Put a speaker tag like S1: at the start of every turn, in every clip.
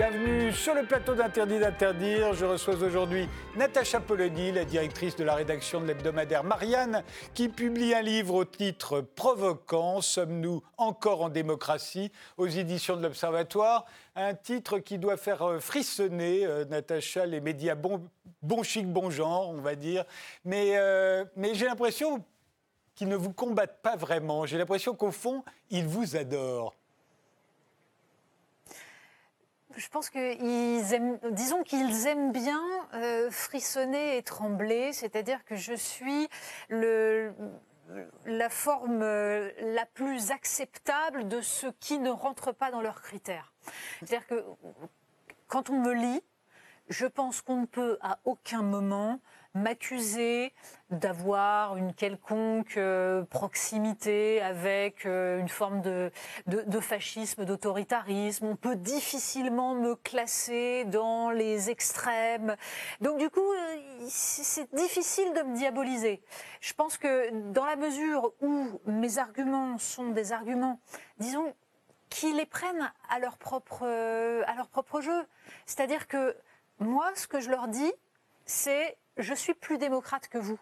S1: Bienvenue sur le plateau d'Interdit d'interdire. Je reçois aujourd'hui Natacha Polony, la directrice de la rédaction de l'hebdomadaire Marianne, qui publie un livre au titre Provoquant Sommes-nous encore en démocratie aux éditions de l'Observatoire. Un titre qui doit faire euh, frissonner, euh, Natacha, les médias bon, chic, bon genre, on va dire. Euh, mais j'ai l'impression qu'ils ne vous combattent pas vraiment. J'ai l'impression qu'au fond, ils vous adorent.
S2: Je pense qu'ils aiment, disons qu'ils aiment bien euh, frissonner et trembler, c'est-à-dire que je suis la forme euh, la plus acceptable de ce qui ne rentre pas dans leurs critères. C'est-à-dire que quand on me lit, je pense qu'on ne peut à aucun moment m'accuser d'avoir une quelconque euh, proximité avec euh, une forme de, de, fascisme, d'autoritarisme. On peut difficilement me classer dans les extrêmes. Donc du coup, euh, c'est difficile de me diaboliser. Je pense que dans la mesure où mes arguments sont des arguments, disons, qui les prennent à leur propre, à leur propre jeu. C'est-à-dire que moi, ce que je leur dis, c'est je suis plus démocrate que vous.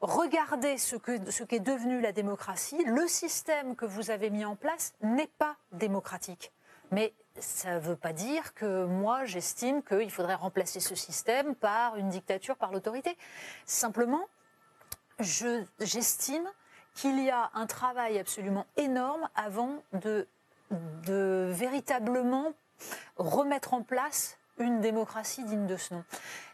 S2: Regardez ce qu'est ce qu'est devenu la démocratie. Le système que vous avez mis en place n'est pas démocratique. Mais ça ne veut pas dire que moi, j'estime qu'il faudrait remplacer ce système par une dictature, par l'autorité. Simplement, j'estime qu'il y a un travail absolument énorme avant de véritablement remettre en place une démocratie digne de ce nom.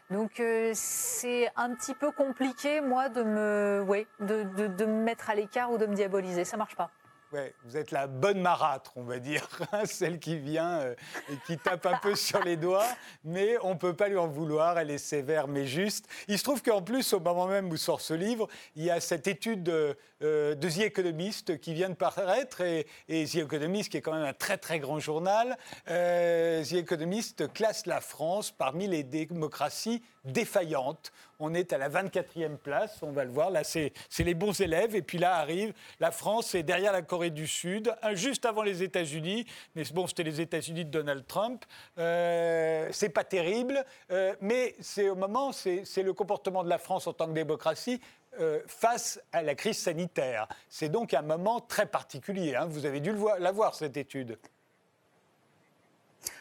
S2: Donc euh, c'est un petit peu compliqué, moi, de me, de, de, de me mettre à l'écart ou de me diaboliser. Ça marche pas.
S1: Ouais, vous êtes la bonne marâtre, on va dire, celle qui vient euh, et qui tape un peu sur les doigts, mais on ne peut pas lui en vouloir, elle est sévère mais juste. Il se trouve qu'en plus, au moment même où sort ce livre, il y a cette étude euh, de The Economist qui vient de paraître, et, The Economist, qui est quand même un très très grand journal, euh, The Economist classe la France parmi les démocraties défaillantes. On est à la 24e place, on va le voir. Là, c'est les bons élèves. Et puis là arrive la France est derrière la Corée du Sud, juste avant les États-Unis. Mais bon, c'était les États-Unis de Donald Trump. Euh, c'est pas terrible, euh, mais c'est au moment, c'est le comportement de la France en tant que démocratie euh, face à la crise sanitaire. C'est donc un moment très particulier. Hein. Vous avez dû la voir, cette étude.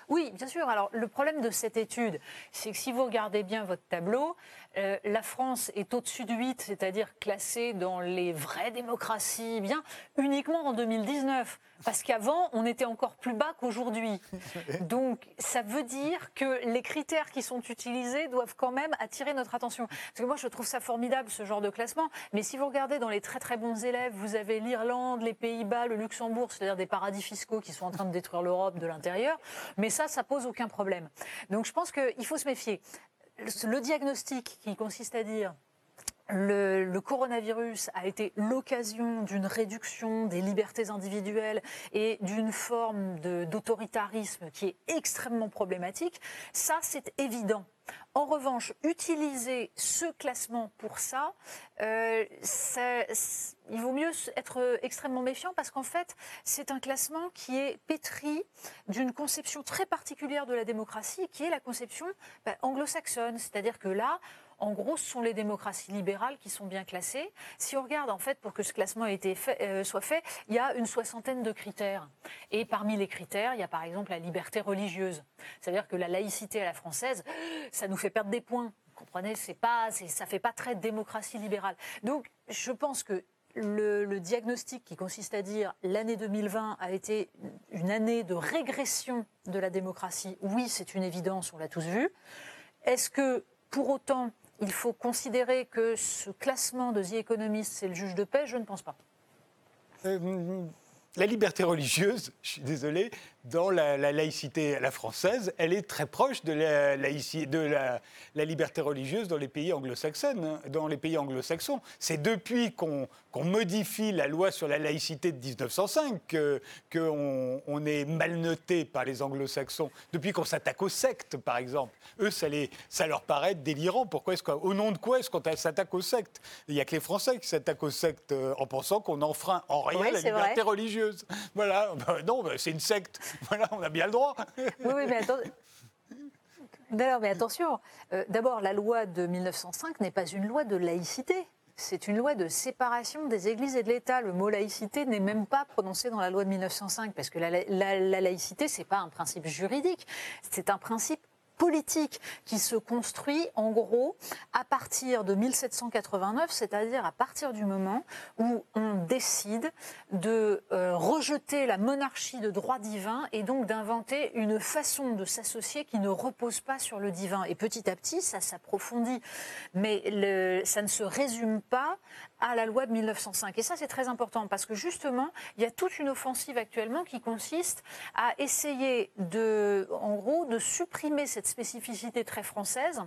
S2: Oui, bien sûr. Alors, le problème de cette étude, c'est que si vous regardez bien votre tableau, euh, la France est au-dessus de 8, c'est-à-dire classée dans les vraies démocraties, bien, uniquement en 2019. Parce qu'avant, on était encore plus bas qu'aujourd'hui. Donc, ça veut dire que les critères qui sont utilisés doivent quand même attirer notre attention. Parce que moi, je trouve ça formidable, ce genre de classement. Mais si vous regardez dans les très très bons élèves, vous avez l'Irlande, les Pays-Bas, le Luxembourg, c'est-à-dire des paradis fiscaux qui sont en train de détruire l'Europe de l'intérieur. Mais ça, ça pose aucun problème. Donc, je pense qu'il faut se méfier. Le diagnostic qui consiste à dire le, coronavirus a été l'occasion d'une réduction des libertés individuelles et d'une forme d'autoritarisme qui est extrêmement problématique, ça c'est évident. En revanche, utiliser ce classement pour ça, euh, il vaut mieux être extrêmement méfiant parce qu'en fait, c'est un classement qui est pétri d'une conception très particulière de la démocratie, qui est la conception bah, anglo-saxonne. C'est-à-dire que là, en gros, ce sont les démocraties libérales qui sont bien classées. Si on regarde, en fait, pour que ce classement ait été fait, euh, soit fait, il y a une soixantaine de critères. Et parmi les critères, il y a par exemple la liberté religieuse. C'est-à-dire que la laïcité à la française, ça nous fait perdre des points. Vous comprenez, c'est pas, ça fait pas très démocratie libérale. Donc, je pense que le, le, diagnostic qui consiste à dire l'année 2020 a été une année de régression de la démocratie, oui, c'est une évidence, on l'a tous vu. Est-ce que pour autant il faut considérer que ce classement de The Economist, c'est le juge de paix Je ne pense pas.
S1: Euh, la liberté religieuse, je suis désolé, dans la, laïcité à la française, elle est très proche de la, de la, liberté religieuse dans les pays anglo-saxons. Hein, dans les pays anglo-saxons, c'est depuis qu'on modifie la loi sur la laïcité de 1905 qu'on on est mal noté par les anglo-saxons. Depuis qu'on s'attaque aux sectes, par exemple, eux, ça, les, ça leur paraît délirant. Pourquoi est-ce au nom de quoi est-ce qu'on s'attaque aux sectes? Il n'y a que les Français qui s'attaquent aux sectes euh, en pensant qu'on enfreint en rien la liberté religieuse. Voilà, non, c'est une secte voilà, on a bien le droit.
S2: Oui, oui, mais attendez. mais attention, euh, d'abord, la loi de 1905 n'est pas une loi de laïcité. C'est une loi de séparation des églises et de l'État. Le mot laïcité n'est même pas prononcé dans la loi de 1905 parce que la, la, la laïcité, c'est pas un principe juridique, c'est un principe politique qui se construit en gros à partir de 1789, c'est-à-dire à partir du moment où on décide de euh, rejeter la monarchie de droit divin et donc d'inventer une façon de s'associer qui ne repose pas sur le divin. Et petit à petit, ça s'approfondit. Mais ça ne se résume pas à la loi de 1905. Et ça, c'est très important parce que justement, il y a toute une offensive actuellement qui consiste à essayer de, en gros, de supprimer cette spécificité très française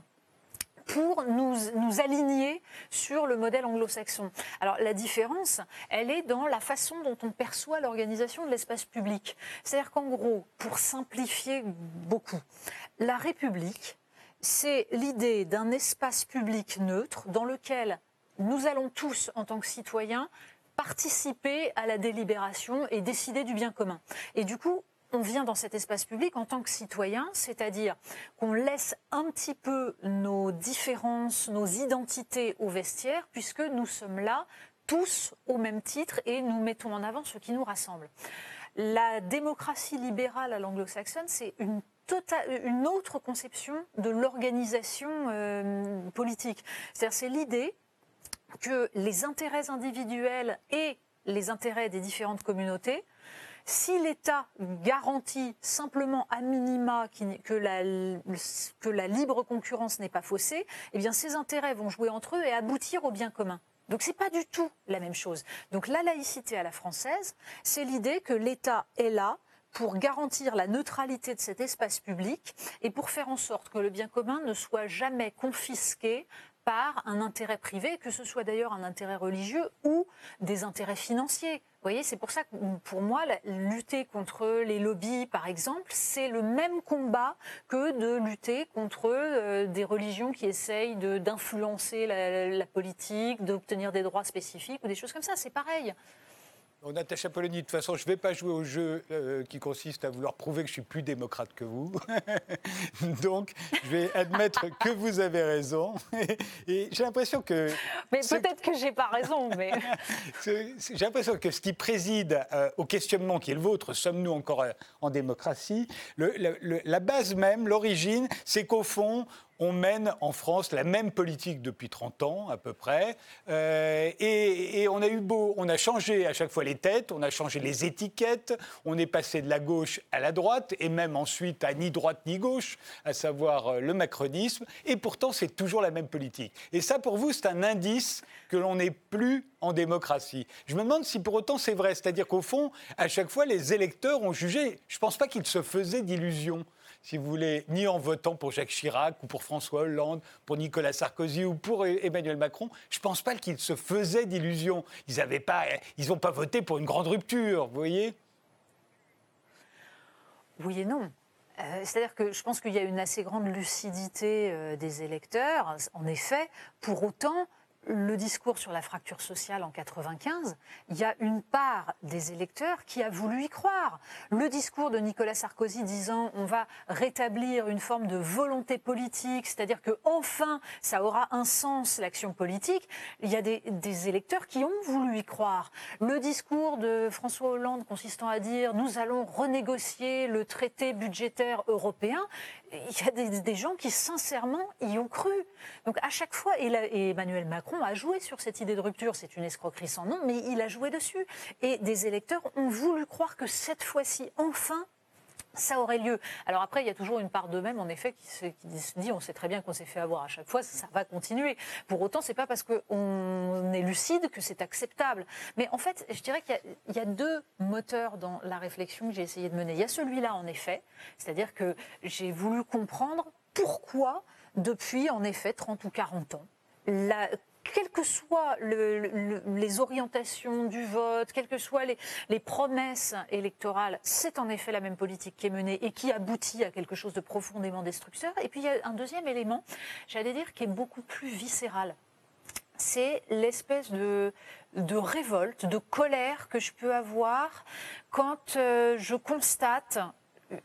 S2: pour nous, nous, aligner sur le modèle anglo-saxon. Alors la différence, elle est dans la façon dont on perçoit l'organisation de l'espace public. C'est-à-dire qu'en gros, pour simplifier beaucoup, la République, c'est l'idée d'un espace public neutre dans lequel nous allons tous, en tant que citoyens, participer à la délibération et décider du bien commun. Et du coup, on vient dans cet espace public en tant que citoyen, c'est-à-dire qu'on laisse un petit peu nos différences, nos identités au vestiaire, puisque nous sommes là tous au même titre et nous mettons en avant ce qui nous rassemble. La démocratie libérale à l'anglo-saxonne, c'est une tota-, autre conception de l'organisation euh, politique. C'est-à-dire, c'est l'idée que les intérêts individuels et les intérêts des différentes communautés, si l'État garantit simplement à minima que la, que la libre concurrence n'est pas faussée, eh bien ces intérêts vont jouer entre eux et aboutir au bien commun. Donc c'est pas du tout la même chose. Donc la laïcité à la française, c'est l'idée que l'État est là pour garantir la neutralité de cet espace public et pour faire en sorte que le bien commun ne soit jamais confisqué par un intérêt privé, que ce soit d'ailleurs un intérêt religieux ou des intérêts financiers. Vous voyez, c'est pour ça que pour moi, lutter contre les lobbies, par exemple, c'est le même combat que de lutter contre euh, des religions qui essayent d'influencer la, la politique, d'obtenir des droits spécifiques ou des choses comme ça. C'est pareil.
S1: Natacha Polony, de toute façon, je ne vais pas jouer au jeu euh, qui consiste à vouloir prouver que je suis plus démocrate que vous. Donc, je vais admettre que vous avez raison. Et, j'ai l'impression que...
S2: Mais peut-être que je n'ai pas raison, mais...
S1: j'ai l'impression que ce qui préside euh, au questionnement qui est le vôtre, sommes-nous encore euh, en démocratie, la base même, l'origine, c'est qu'au fond, on mène en France la même politique depuis 30 ans à peu près. Euh, et, on a eu beau, on a changé à chaque fois les têtes, on a changé les étiquettes, on est passé de la gauche à la droite et même ensuite à ni droite ni gauche, à savoir euh, le macronisme. Et pourtant, c'est toujours la même politique. Et ça, pour vous, c'est un indice que l'on n'est plus en démocratie. Je me demande si pour autant c'est vrai. C'est-à-dire qu'au fond, à chaque fois, les électeurs ont jugé. Je ne pense pas qu'ils se faisaient d'illusions si vous voulez, ni en votant pour Jacques Chirac ou pour François Hollande, pour Nicolas Sarkozy ou pour e- Emmanuel Macron. Je ne pense pas qu'ils se faisaient d'illusions. Ils n'ont pas, ils pas voté pour une grande rupture, vous voyez?
S2: Oui et non. Euh, c'est-à-dire que je pense qu'il y a une assez grande lucidité euh, des électeurs. En effet, pour autant, le discours sur la fracture sociale en 95, il y a une part des électeurs qui a voulu y croire. Le discours de Nicolas Sarkozy disant on va rétablir une forme de volonté politique, c'est-à-dire que enfin ça aura un sens l'action politique, il y a des, des, électeurs qui ont voulu y croire. Le discours de François Hollande consistant à dire nous allons renégocier le traité budgétaire européen, il y a des, gens qui sincèrement y ont cru. Donc à chaque fois, et, Emmanuel Macron a joué sur cette idée de rupture, c'est une escroquerie sans nom, mais il a joué dessus. Et des électeurs ont voulu croire que cette fois-ci, enfin, ça aurait lieu. Alors après, il y a toujours une part d'eux-mêmes, en effet, qui se, dit on sait très bien qu'on s'est fait avoir à chaque fois, ça va continuer. Pour autant, c'est pas parce qu'on est lucide que c'est acceptable. Mais en fait, je dirais qu'il y, y, a deux moteurs dans la réflexion que j'ai essayé de mener. Il y a celui-là, en effet, c'est-à-dire que j'ai voulu comprendre pourquoi, depuis en effet 30 ou 40 ans, la quelles que soient les orientations du vote, quelles que soient les, promesses électorales, c'est en effet la même politique qui est menée et qui aboutit à quelque chose de profondément destructeur. Et puis il y a un deuxième élément, j'allais dire, qui est beaucoup plus viscéral. C'est l'espèce de, révolte, de colère que je peux avoir quand euh, je constate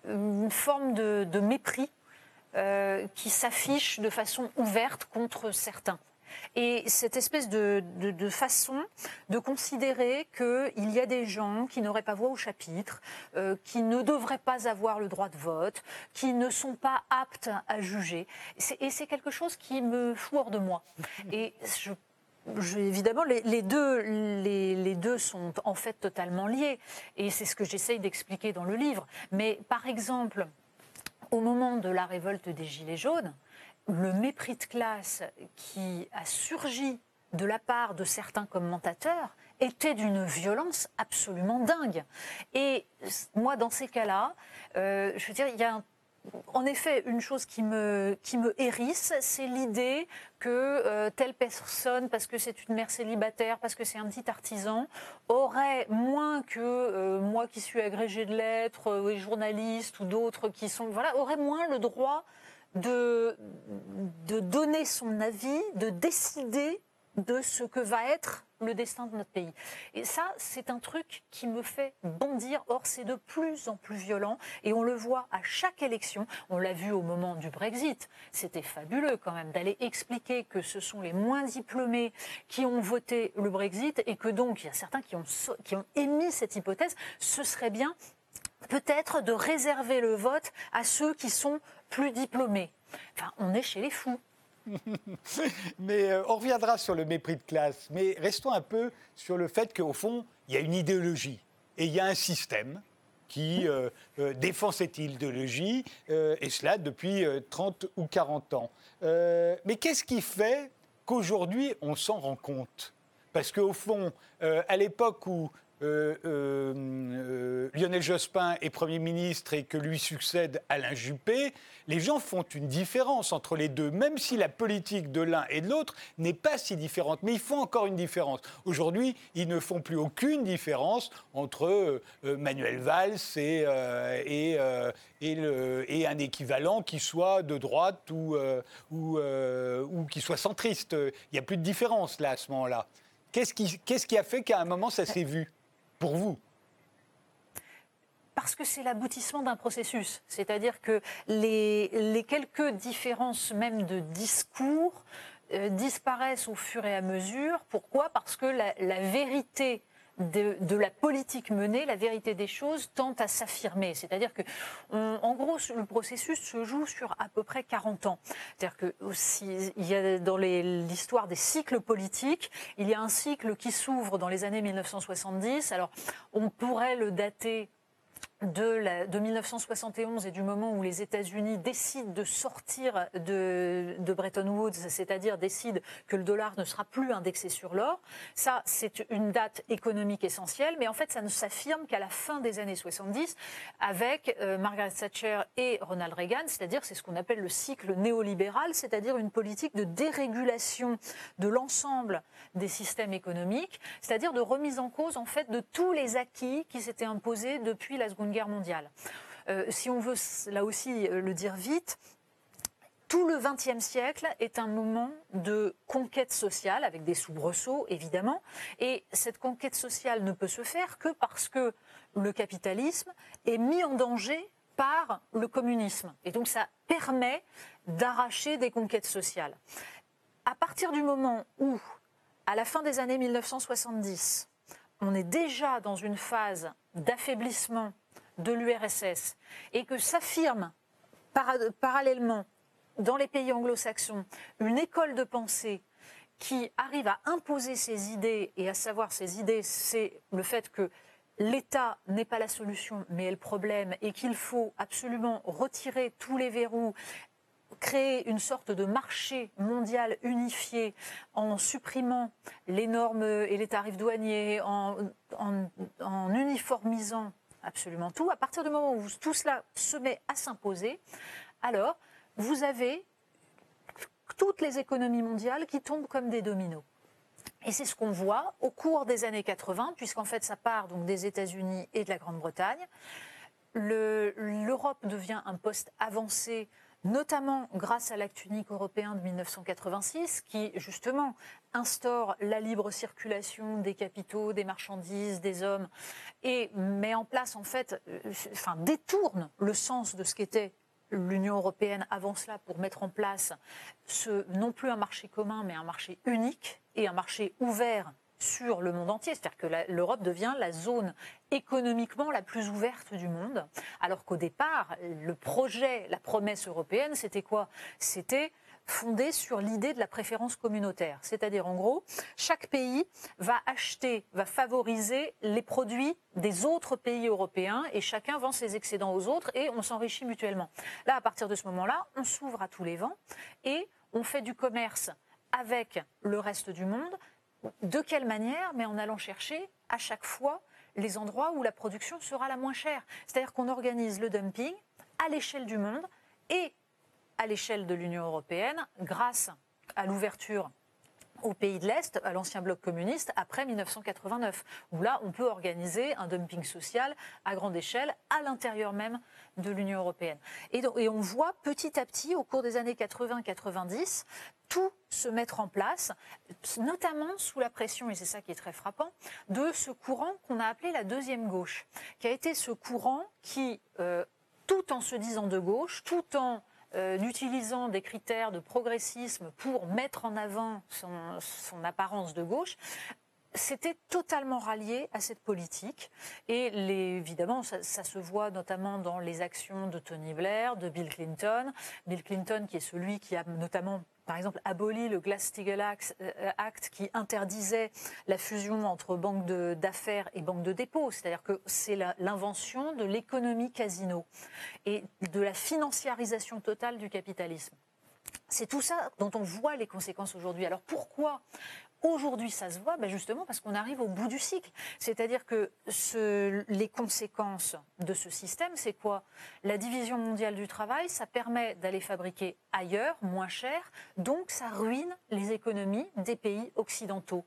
S2: une forme de, mépris euh, qui s'affiche de façon ouverte contre certains. Et cette espèce de, façon de considérer qu'il y a des gens qui n'auraient pas voix au chapitre, euh, qui ne devraient pas avoir le droit de vote, qui ne sont pas aptes à juger. Et c'est quelque chose qui me fout hors de moi. Et évidemment, les, deux, les, deux, sont en fait totalement liés. Et c'est ce que j'essaye d'expliquer dans le livre. Mais par exemple, au moment de la révolte des Gilets jaunes, le mépris de classe qui a surgi de la part de certains commentateurs était d'une violence absolument dingue. Et moi, dans ces cas-là, euh, je veux dire, il y a en effet, une chose qui me, qui me hérisse, c'est l'idée que euh, telle personne, parce que c'est une mère célibataire, parce que c'est un petit artisan, aurait moins que euh, moi qui suis agrégé de lettres, ou journaliste ou d'autres qui sont, voilà, aurait moins le droit de, de donner son avis, de décider de ce que va être le destin de notre pays. Et ça, c'est un truc qui me fait bondir. Or, c'est de plus en plus violent et on le voit à chaque élection. On l'a vu au moment du Brexit. C'était fabuleux quand même d'aller expliquer que ce sont les moins diplômés qui ont voté le Brexit et que donc il y a certains qui ont, qui ont émis cette hypothèse. Ce serait bien peut-être de réserver le vote à ceux qui sont plus diplômés. Enfin, on est chez les fous.
S1: mais euh, on reviendra sur le mépris de classe. Mais restons un peu sur le fait qu'au fond, il y a une idéologie et il y a un système qui euh, euh, défend cette idéologie, et cela depuis 30 ou 40 ans. mais qu'est-ce qui fait qu'aujourd'hui, on s'en rend compte? Parce qu'au fond, à l'époque où euh, euh, euh, Lionel Jospin est Premier ministre et que lui succède Alain Juppé, les gens font une différence entre les deux, même si la politique de l'un et de l'autre n'est pas si différente. Mais ils font encore une différence. Aujourd'hui, ils ne font plus aucune différence entre Manuel Valls et, un équivalent qui soit de droite ou, qui soit centriste. Il n'y a plus de différence là à ce moment-là. Qu'est-ce qui a fait qu'à un moment ça s'est vu? Pour vous
S2: parce que c'est l'aboutissement d'un processus. C'est-à-dire que les, quelques différences même de discours euh, disparaissent au fur et à mesure. Pourquoi? Parce que la, la vérité de, la politique menée, la vérité des choses tente à s'affirmer. C'est-à-dire que, en gros, le processus se joue sur à peu près 40 ans. C'est-à-dire que aussi, il y a dans l'histoire des cycles politiques, il y a un cycle qui s'ouvre dans les années 1970. Alors, on pourrait le dater de, de, 1971 et du moment où les États-Unis décident de sortir de, de Bretton Woods, c'est-à-dire décident que le dollar ne sera plus indexé sur l'or, ça c'est une date économique essentielle, mais en fait ça ne s'affirme qu'à la fin des années 70 avec euh, Margaret Thatcher et Ronald Reagan, c'est-à-dire c'est ce qu'on appelle le cycle néolibéral, c'est-à-dire une politique de dérégulation de l'ensemble des systèmes économiques, c'est-à-dire de remise en cause en fait de tous les acquis qui s'étaient imposés depuis la Seconde Mondiale. Euh, si on veut là aussi euh, le dire vite, tout le XXe siècle est un moment de conquête sociale, avec des soubresauts évidemment, et cette conquête sociale ne peut se faire que parce que le capitalisme est mis en danger par le communisme. Et donc ça permet d'arracher des conquêtes sociales. À partir du moment où, à la fin des années 1970, on est déjà dans une phase d'affaiblissement de l'URSS et que s'affirme parallèlement dans les pays anglo-saxons une école de pensée qui arrive à imposer ses idées, et à savoir ses idées, c'est le fait que l'État n'est pas la solution, mais est le problème, et qu'il faut absolument retirer tous les verrous, créer une sorte de marché mondial unifié en supprimant les normes et les tarifs douaniers, en, en uniformisant absolument tout. À partir du moment où tout cela se met à s'imposer, alors vous avez toutes les économies mondiales qui tombent comme des dominos. Et c'est ce qu'on voit au cours des années 80, puisqu'en fait ça part donc des États-Unis et de la Grande-Bretagne. L'Europe devient un poste avancé notamment grâce à l'acte unique européen de 1986, qui justement instaure la libre circulation des capitaux, des marchandises, des hommes, et met en place, en fait, euh, enfin, détourne le sens de ce qu'était l'Union européenne avant cela pour mettre en place ce, non plus un marché commun, mais un marché unique et un marché ouvert sur le monde entier. C'est-à-dire que l'Europe devient la zone économiquement la plus ouverte du monde, alors qu'au départ, le projet, la promesse européenne, c'était quoi? C'était fondé sur l'idée de la préférence communautaire. C'est-à-dire, en gros, chaque pays va acheter, va favoriser les produits des autres pays européens et chacun vend ses excédents aux autres et on s'enrichit mutuellement. Là, à partir de ce moment-là, on s'ouvre à tous les vents et on fait du commerce avec le reste du monde de quelle manière Mais en allant chercher à chaque fois les endroits où la production sera la moins chère. C'est-à-dire qu'on organise le dumping à l'échelle du monde et à l'échelle de l'Union européenne grâce à l'ouverture aux pays de l'Est, à l'ancien bloc communiste, après 1989, où là, on peut organiser un dumping social à grande échelle à l'intérieur même de l'Union européenne. Et, et, on voit petit à petit, au cours des années 80-90, tout se mettre en place, notamment sous la pression, et c'est ça qui est très frappant, de ce courant qu'on a appelé la deuxième gauche, qui a été ce courant qui, euh, tout en se disant de gauche, tout en euh, utilisant des critères de progressisme pour mettre en avant son apparence de gauche, c'était totalement rallié à cette politique. Et évidemment, ça, se voit notamment dans les actions de Tony Blair, de Bill Clinton. Bill Clinton, qui est celui qui a notamment par exemple, aboli le Glass-Steagall Act, euh, Act, qui interdisait la fusion entre banques d'affaires et banques de dépôt. C'est-à-dire que c'est l'invention de l'économie casino et de la financiarisation totale du capitalisme. C'est tout ça dont on voit les conséquences aujourd'hui. Alors pourquoi Aujourd'hui, ça se voit ben justement parce qu'on arrive au bout du cycle. C'est-à-dire que les conséquences de ce système, c'est quoi? La division mondiale du travail, ça permet d'aller fabriquer ailleurs, moins cher, donc ça ruine les économies des pays occidentaux.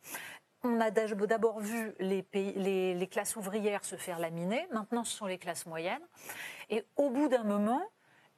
S2: On a d'abord vu les, les classes ouvrières se faire laminer, maintenant ce sont les classes moyennes. Et au bout d'un moment,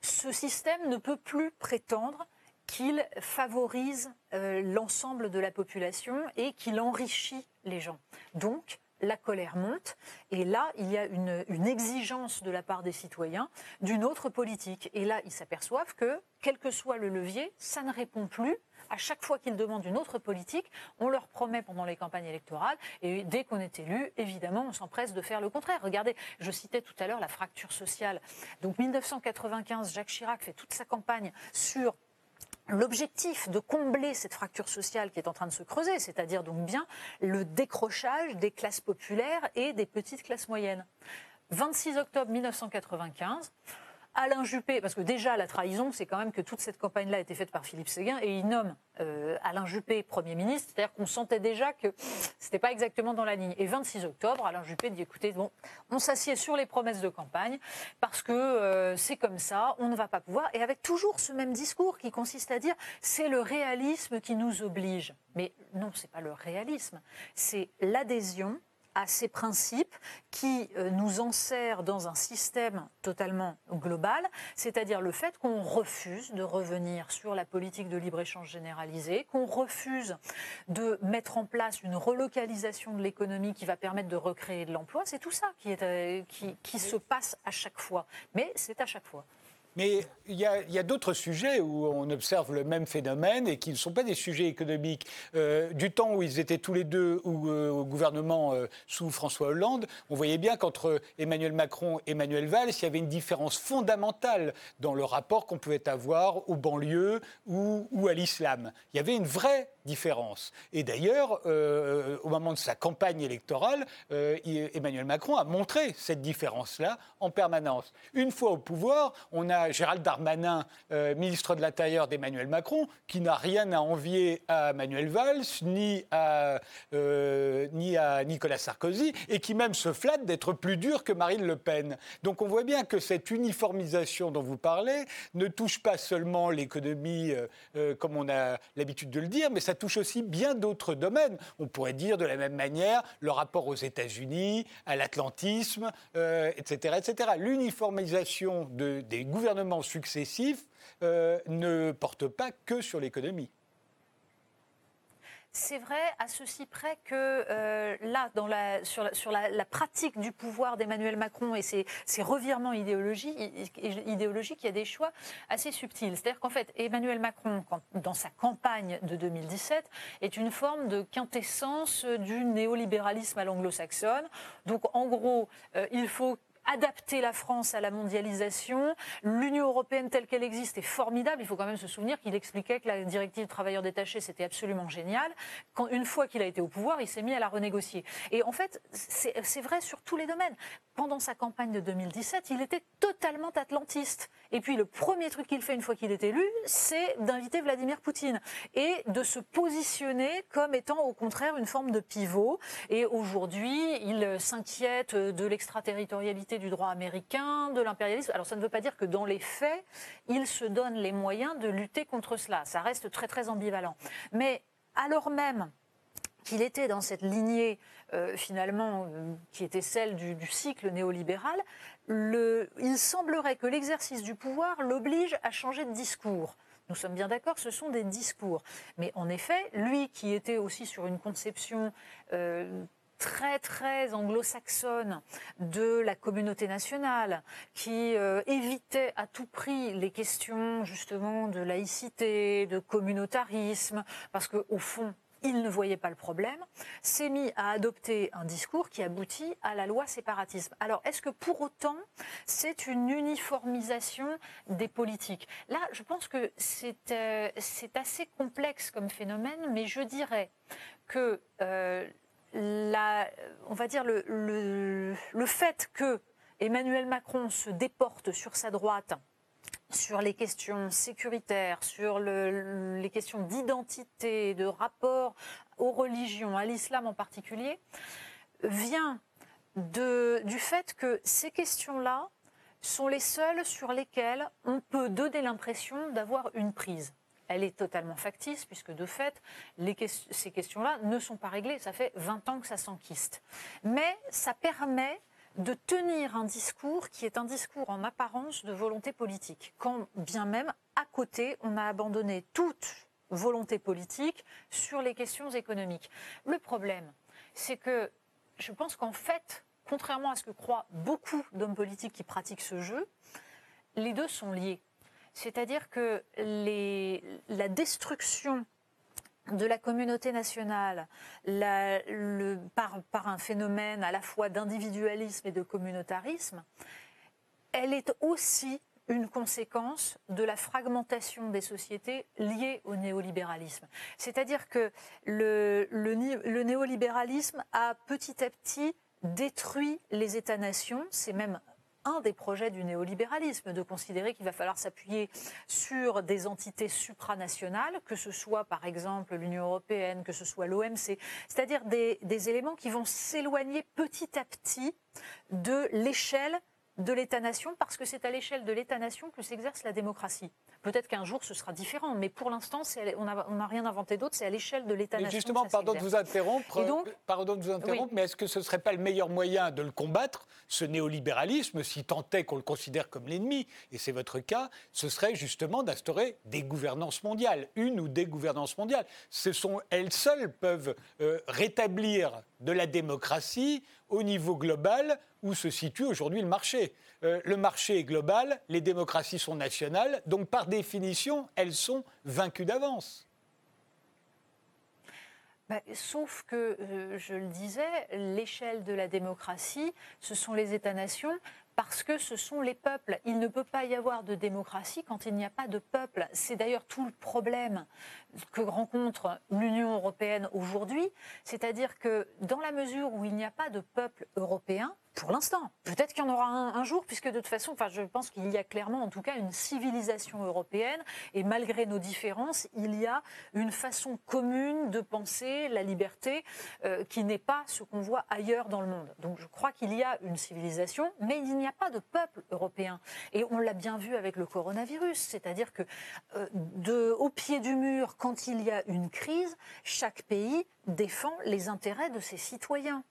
S2: ce système ne peut plus prétendre qu'il favorise euh, l'ensemble de la population et qu'il enrichit les gens. Donc, la colère monte et là, il y a une, exigence de la part des citoyens d'une autre politique. Et là, ils s'aperçoivent que, quel que soit le levier, ça ne répond plus. À chaque fois qu'ils demandent une autre politique, on leur promet pendant les campagnes électorales et dès qu'on est élu, évidemment, on s'empresse de faire le contraire. Regardez, je citais tout à l'heure la fracture sociale. Donc 1995, Jacques Chirac fait toute sa campagne sur l'objectif de combler cette fracture sociale qui est en train de se creuser, c'est-à-dire donc bien le décrochage des classes populaires et des petites classes moyennes. 26 octobre 1995, Alain Juppé, parce que déjà la trahison, c'est quand même que toute cette campagne-là a été faite par Philippe Séguin, et il nomme euh, Alain Juppé Premier ministre, c'est-à-dire qu'on sentait déjà que c'était pas exactement dans la ligne. Et 26 octobre, Alain Juppé dit écoutez, bon, on s'assied sur les promesses de campagne, parce que euh, c'est comme ça, on ne va pas pouvoir, et avec toujours ce même discours qui consiste à dire c'est le réalisme qui nous oblige. Mais non, c'est pas le réalisme, c'est l'adhésion à ces principes qui euh, nous enserrent dans un système totalement global, c'est-à-dire le fait qu'on refuse de revenir sur la politique de libre-échange généralisée, qu'on refuse de mettre en place une relocalisation de l'économie qui va permettre de recréer de l'emploi. C'est tout ça qui, euh, qui se passe à chaque fois. Mais c'est à chaque fois.
S1: Mais il y a, d'autres sujets où on observe le même phénomène et qui ne sont pas des sujets économiques. Euh, du temps où ils étaient tous les deux euh, au gouvernement euh, sous François Hollande, on voyait bien qu'entre Emmanuel Macron et Emmanuel Valls, il y avait une différence fondamentale dans le rapport qu'on pouvait avoir aux banlieues ou, ou à l'islam. Il y avait une vraie différence. Et d'ailleurs, au moment de sa campagne électorale, Emmanuel Macron a montré cette différence-là en permanence. Une fois au pouvoir, on a Gérald Darmanin, euh, ministre de l'Intérieur d'Emmanuel Macron, qui n'a rien à envier à Manuel Valls, ni à, euh, ni à Nicolas Sarkozy, et qui même se flatte d'être plus dur que Marine Le Pen. Donc on voit bien que cette uniformisation dont vous parlez ne touche pas seulement l'économie, euh, comme on a l'habitude de le dire, mais ça touche aussi bien d'autres domaines. On pourrait dire de la même manière le rapport aux États-Unis, à l'atlantisme, etc., etc. L'uniformisation des gouvernements successifs ne porte pas que sur l'économie.
S2: C'est vrai à ceci près que euh, là, dans la, sur, la, sur la, pratique du pouvoir d'Emmanuel Macron et ses, revirements idéologiques, il y a des choix assez subtils. C'est-à-dire qu'en fait, Emmanuel Macron, dans sa campagne de 2017, est une forme de quintessence du néolibéralisme à l'anglo-saxonne. Donc, en gros, euh, il faut adapter la France à la mondialisation. L'Union européenne telle qu'elle existe est formidable. Il faut quand même se souvenir qu'il expliquait que la directive travailleurs détachés, c'était absolument génial. Quand, une fois qu'il a été au pouvoir, il s'est mis à la renégocier. Et en fait, c'est vrai sur tous les domaines. Pendant sa campagne de 2017, il était totalement atlantiste. Et puis le premier truc qu'il fait une fois qu'il est élu, c'est d'inviter Vladimir Poutine et de se positionner comme étant au contraire une forme de pivot. Et aujourd'hui, il s'inquiète de l'extraterritorialité du droit américain, de l'impérialisme. Alors ça ne veut pas dire que dans les faits, il se donne les moyens de lutter contre cela. Ça reste très très ambivalent. Mais alors même qu'il était dans cette lignée euh, finalement euh, qui était celle du, cycle néolibéral, il semblerait que l'exercice du pouvoir l'oblige à changer de discours. Nous sommes bien d'accord, ce sont des discours. Mais en effet, lui qui était aussi sur une conception euh, très très anglo-saxonne de la communauté nationale, qui euh, évitait à tout prix les questions justement de laïcité, de communautarisme, parce qu'au fond, il ne voyait pas le problème, s'est mis à adopter un discours qui aboutit à la loi séparatisme. Alors, est-ce que pour autant, c'est une uniformisation des politiques? Là, je pense que c'est euh, assez complexe comme phénomène, mais je dirais que euh, la, on va dire le, le, fait que Emmanuel Macron se déporte sur sa droite sur les questions sécuritaires, sur les questions d'identité, de rapport aux religions, à l'islam en particulier, vient du fait que ces questions-là sont les seules sur lesquelles on peut donner l'impression d'avoir une prise elle est totalement factice, puisque de fait, ces questions-là ne sont pas réglées. Ça fait 20 ans que ça s'enquiste. Mais ça permet de tenir un discours qui est un discours en apparence de volonté politique, quand bien même, à côté, on a abandonné toute volonté politique sur les questions économiques. Le problème, c'est que je pense qu'en fait, contrairement à ce que croient beaucoup d'hommes politiques qui pratiquent ce jeu, les deux sont liés. C'est-à-dire que la destruction de la communauté nationale par, un phénomène à la fois d'individualisme et de communautarisme, elle est aussi une conséquence de la fragmentation des sociétés liée au néolibéralisme. C'est-à-dire que le néolibéralisme a petit à petit détruit les États-nations, c'est même un des projets du néolibéralisme, de considérer qu'il va falloir s'appuyer sur des entités supranationales, que ce soit par exemple l'Union européenne, que ce soit l'OMC, c'est-à-dire des, des éléments qui vont s'éloigner petit à petit de l'échelle de l'État-nation, parce que c'est à l'échelle de l'État-nation que s'exerce la démocratie. Peut-être qu'un jour ce sera différent, mais pour l'instant, on n'a rien inventé d'autre, c'est à l'échelle de l'État-nation.
S1: Justement, pardon de vous interrompre, pardon de vous interrompre mais est-ce que ce ne serait pas le meilleur moyen de le combattre, ce néolibéralisme, si tant est qu'on le considère comme l'ennemi, et c'est votre cas, ce serait justement d'instaurer des gouvernances mondiales, une ou des gouvernances mondiales. Ce sont elles seules peuvent euh, rétablir de la démocratie au niveau global où se situe aujourd'hui le marché. Euh, le marché est global, les démocraties sont nationales, donc par définition, elles sont vaincues d'avance.
S2: Bah, sauf que, euh, je le disais, l'échelle de la démocratie, ce sont les États-nations, parce que ce sont les peuples. Il ne peut pas y avoir de démocratie quand il n'y a pas de peuple. C'est d'ailleurs tout le problème que rencontre l'Union européenne aujourd'hui, c'est-à-dire que dans la mesure où il n'y a pas de peuple européen, pour l'instant. Peut-être qu'il y en aura un, jour, puisque de toute façon, je pense qu'il y a clairement, en tout cas, une civilisation européenne, et malgré nos différences, il y a une façon commune de penser la liberté euh, qui n'est pas ce qu'on voit ailleurs dans le monde. Donc, je crois qu'il y a une civilisation, mais il n'y a pas de peuple européen. Et on l'a bien vu avec le coronavirus, c'est-à-dire que euh, au pied du mur, quand il y a une crise, chaque pays défend les intérêts de ses citoyens.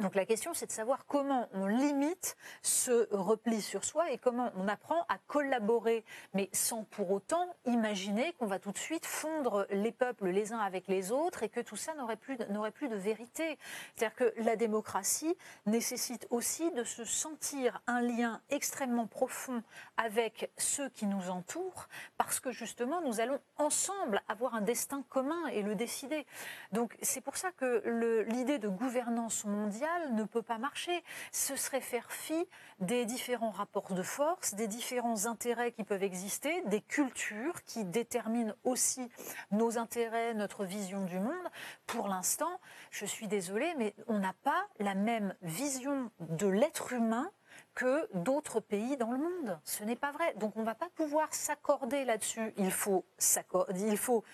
S2: Donc la question, c'est de savoir comment on limite ce repli sur soi et comment on apprend à collaborer, mais sans pour autant imaginer qu'on va tout de suite fondre les peuples les uns avec les autres et que tout ça n'aurait plus, plus de vérité. C'est-à-dire que la démocratie nécessite aussi de se sentir un lien extrêmement profond avec ceux qui nous entourent, parce que justement, nous allons ensemble avoir un destin commun et le décider. Donc c'est pour ça que l'idée de gouvernance mondiale ne peut pas marcher. Ce serait faire fi des différents rapports de force, des différents intérêts qui peuvent exister, des cultures qui déterminent aussi nos intérêts, notre vision du monde. Pour l'instant, je suis désolée, mais on n'a pas la même vision de l'être humain que d'autres pays dans le monde. Ce n'est pas vrai. Donc on ne va pas pouvoir s'accorder là-dessus. Il faut, il faut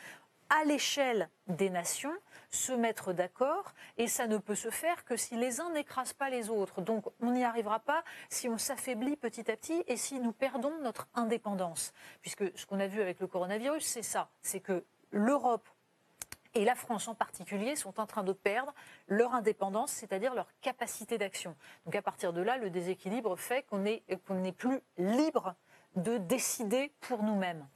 S2: à l'échelle des nations, se mettre d'accord et ça ne peut se faire que si les uns n'écrasent pas les autres. Donc on n'y arrivera pas si on s'affaiblit petit à petit et si nous perdons notre indépendance. Puisque ce qu'on a vu avec le coronavirus, c'est ça, c'est que l'Europe et la France en particulier sont en train de perdre leur indépendance, c'est-à-dire leur capacité d'action. Donc à partir de là, le déséquilibre fait qu'on n'est plus libre de décider pour nous-mêmes.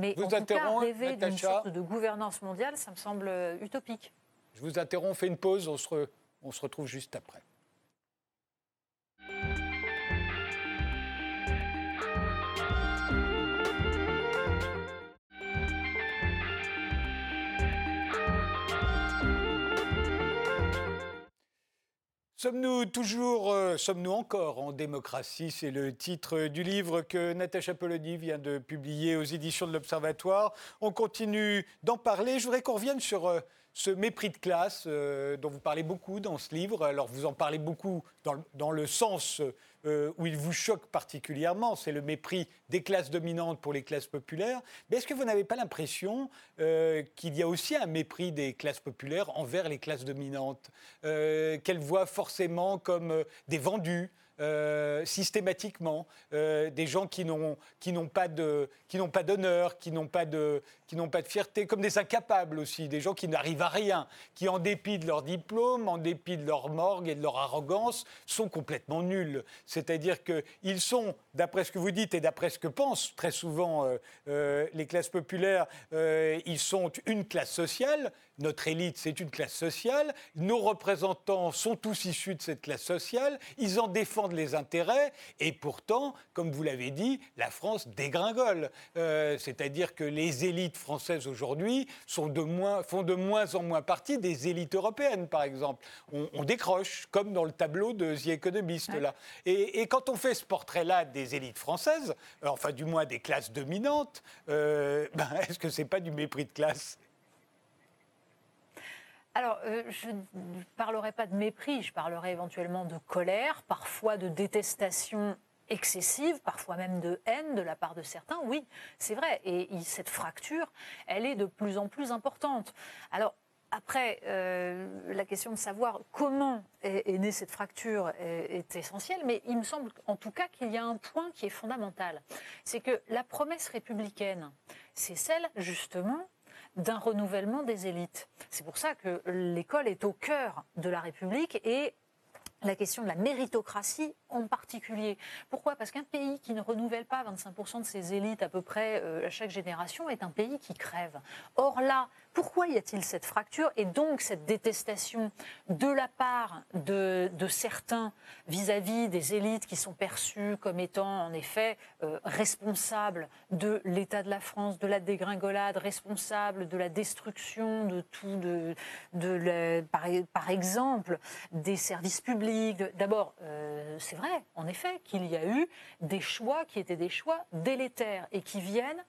S2: Mais en tout cas, rêver d'une sorte de gouvernance mondiale, ça me semble euh, utopique.
S1: Je vous interromps, on fait une pause, on se, on se retrouve juste après. Sommes-nous toujours, euh, sommes-nous encore en démocratie? C'est le titre du livre que Natacha Polony vient de publier aux éditions de l'Observatoire. On continue d'en parler. Je voudrais qu'on revienne sur euh, ce mépris de classe euh, dont vous parlez beaucoup dans ce livre. Alors vous en parlez beaucoup dans, dans le sens euh, où il vous choque particulièrement, c'est le mépris des classes dominantes pour les classes populaires. Mais est-ce que vous n'avez pas l'impression euh, qu'il y a aussi un mépris des classes populaires envers les classes dominantes, euh, qu'elles voient forcément comme des vendus systématiquement des gens qui n'ont pas d'honneur, qui n'ont pas de qui n'ont pas de fierté, comme des incapables aussi, des gens qui n'arrivent à rien, qui en dépit de leur diplôme, en dépit de leur morgue et de leur arrogance, sont complètement nuls. C'est-à-dire qu'ils sont, d'après ce que vous dites et d'après ce que pensent très souvent euh, les classes populaires, ils sont une classe sociale notre élite, c'est une classe sociale. Nos représentants sont tous issus de cette classe sociale. Ils en défendent les intérêts. Et pourtant, comme vous l'avez dit, la France dégringole. Euh, c'est-à-dire que les élites françaises aujourd'hui font de moins en moins partie des élites européennes, par exemple. On, décroche, comme dans le tableau de The Economist. Là. Et, quand on fait ce portrait-là des élites françaises, enfin du moins des classes dominantes, euh, ben, est-ce que ce n'est pas du mépris de classe?
S2: Alors, euh, je ne parlerai pas de mépris, je parlerai éventuellement de colère, parfois de détestation excessive, parfois même de haine de la part de certains. Oui, c'est vrai. Et cette fracture, elle est de plus en plus importante. Alors, après, euh, la question de savoir comment est, née cette fracture est, est, essentielle, mais il me semble en tout cas qu'il y a un point qui est fondamental. C'est que la promesse républicaine, c'est celle justement d'un renouvellement des élites. C'est pour ça que l'école est au cœur de la République et la question de la méritocratie en particulier. Pourquoi? Parce qu'un pays qui ne renouvelle pas 25% de ses élites à peu près euh, à chaque génération est un pays qui crève. Or là, pourquoi y a-t-il cette fracture et donc cette détestation de la part de, certains vis-à-vis des élites qui sont perçues comme étant en effet euh, responsables de l'état de la France, de la dégringolade, responsables de la destruction de tout, de, par, exemple des services publics. D'abord, euh, c'est vrai, en effet, qu'il y a eu des choix qui étaient des choix délétères et qui viennent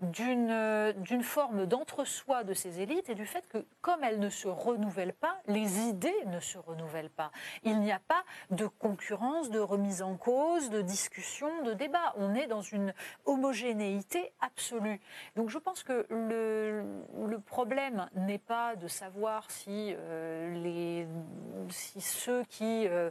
S2: d'une d'une forme d'entre-soi de ces élites et du fait que, comme elles ne se renouvellent pas, les idées ne se renouvellent pas. Il n'y a pas de concurrence, de remise en cause, de discussion, de débat. On est dans une homogénéité absolue. Donc je pense que le, problème n'est pas de savoir si, euh, ceux qui euh,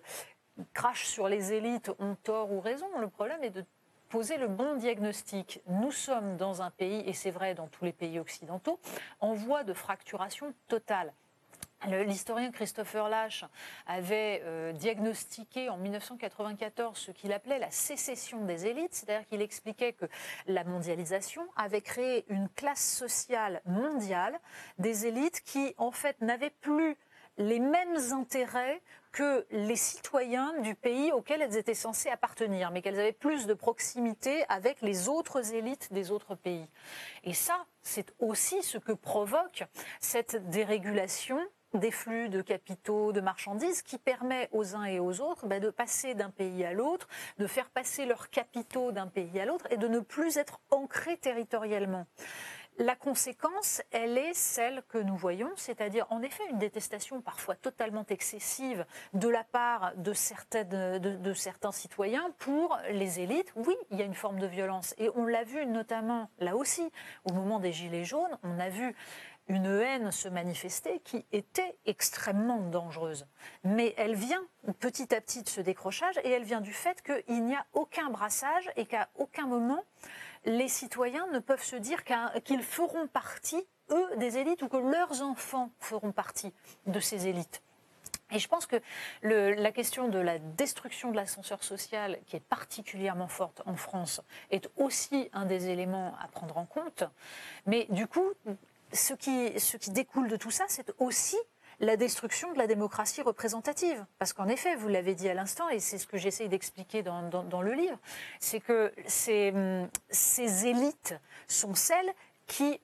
S2: crachent sur les élites ont tort ou raison. Le problème est de poser le bon diagnostic. Nous sommes dans un pays, et c'est vrai dans tous les pays occidentaux, en voie de fracturation totale. L'historien Christopher Lash avait euh, diagnostiqué en 1994 ce qu'il appelait la sécession des élites, c'est-à-dire qu'il expliquait que la mondialisation avait créé une classe sociale mondiale des élites qui, en fait, n'avaient plus les mêmes intérêts que les citoyens du pays auquel elles étaient censées appartenir, mais qu'elles avaient plus de proximité avec les autres élites des autres pays. Et ça, c'est aussi ce que provoque cette dérégulation des flux de capitaux, de marchandises, qui permet aux uns et aux autres bah, de passer d'un pays à l'autre, de faire passer leurs capitaux d'un pays à l'autre et de ne plus être ancrés territorialement. La conséquence, elle est celle que nous voyons, c'est-à-dire en effet une détestation parfois totalement excessive de la part de, certains citoyens pour les élites. Oui, il y a une forme de violence. Et on l'a vu notamment là aussi, au moment des Gilets jaunes, on a vu une haine se manifester qui était extrêmement dangereuse. Mais elle vient petit à petit de ce décrochage et elle vient du fait qu'il n'y a aucun brassage et qu'à aucun moment les citoyens ne peuvent se dire qu'ils feront partie, eux, des élites ou que leurs enfants feront partie de ces élites. Et je pense que la question de la destruction de l'ascenseur social, qui est particulièrement forte en France, est aussi un des éléments à prendre en compte. Mais du coup, ce qui, ce qui découle de tout ça, c'est aussi la destruction de la démocratie représentative. Parce qu'en effet, vous l'avez dit à l'instant, et c'est ce que j'essaye d'expliquer dans, le livre, c'est que ces, ces élites sont celles qui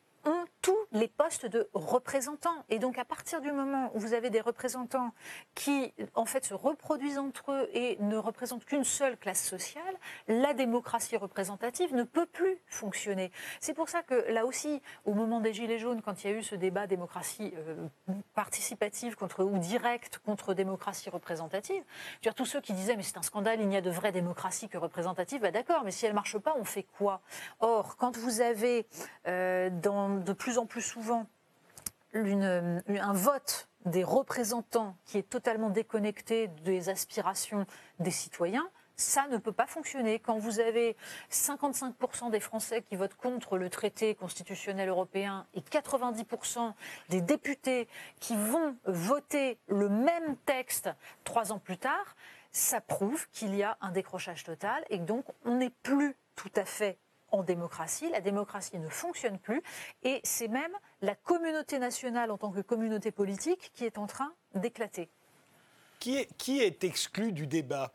S2: tous les postes de représentants. Et donc, à partir du moment où vous avez des représentants qui, en fait, se reproduisent entre eux et ne représentent qu'une seule classe sociale, la démocratie représentative ne peut plus fonctionner. C'est pour ça que, là aussi, au moment des Gilets jaunes, quand il y a eu ce débat démocratie euh, participative contre, ou directe contre démocratie représentative, dire, tous ceux qui disaient, mais c'est un scandale, il n'y a de vraie démocratie que représentative, bah d'accord, mais si elle ne marche pas, on fait quoi? Or, quand vous avez euh, dans de plus en plus souvent un vote des représentants qui est totalement déconnecté des aspirations des citoyens, ça ne peut pas fonctionner. Quand vous avez 55% des Français qui votent contre le traité constitutionnel européen et 90% des députés qui vont voter le même texte trois ans plus tard, ça prouve qu'il y a un décrochage total et donc on n'est plus tout à fait en démocratie. La démocratie ne fonctionne plus et c'est même la communauté nationale en tant que communauté politique qui est en train d'éclater.
S1: Qui est, exclu du débat?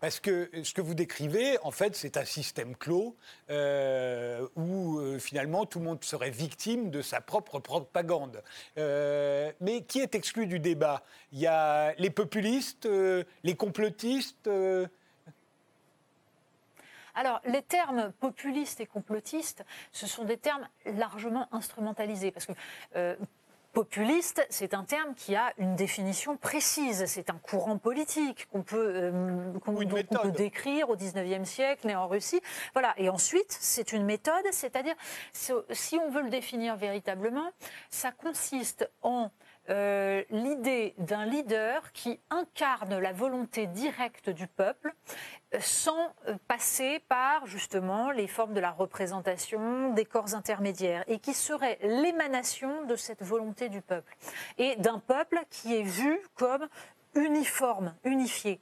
S1: Parce que ce que vous décrivez, en fait, c'est un système clos euh, où euh, finalement tout le monde serait victime de sa propre propagande. Euh, mais qui est exclu du débat? Il y a les populistes, les complotistes
S2: alors, les termes populistes et complotistes, ce sont des termes largement instrumentalisés. Parce que. Euh, populiste, c'est un terme qui a une définition précise. C'est un courant politique qu'on peut, euh, peut, décrire au 19e siècle, né en Russie. Voilà. Et ensuite, c'est une méthode, c'est-à-dire, si on veut le définir véritablement, ça consiste en euh, l'idée d'un leader qui incarne la volonté directe du peuple euh, sans euh, passer par justement les formes de la représentation des corps intermédiaires et qui serait l'émanation de cette volonté du peuple et d'un peuple qui est vu comme uniforme, unifié.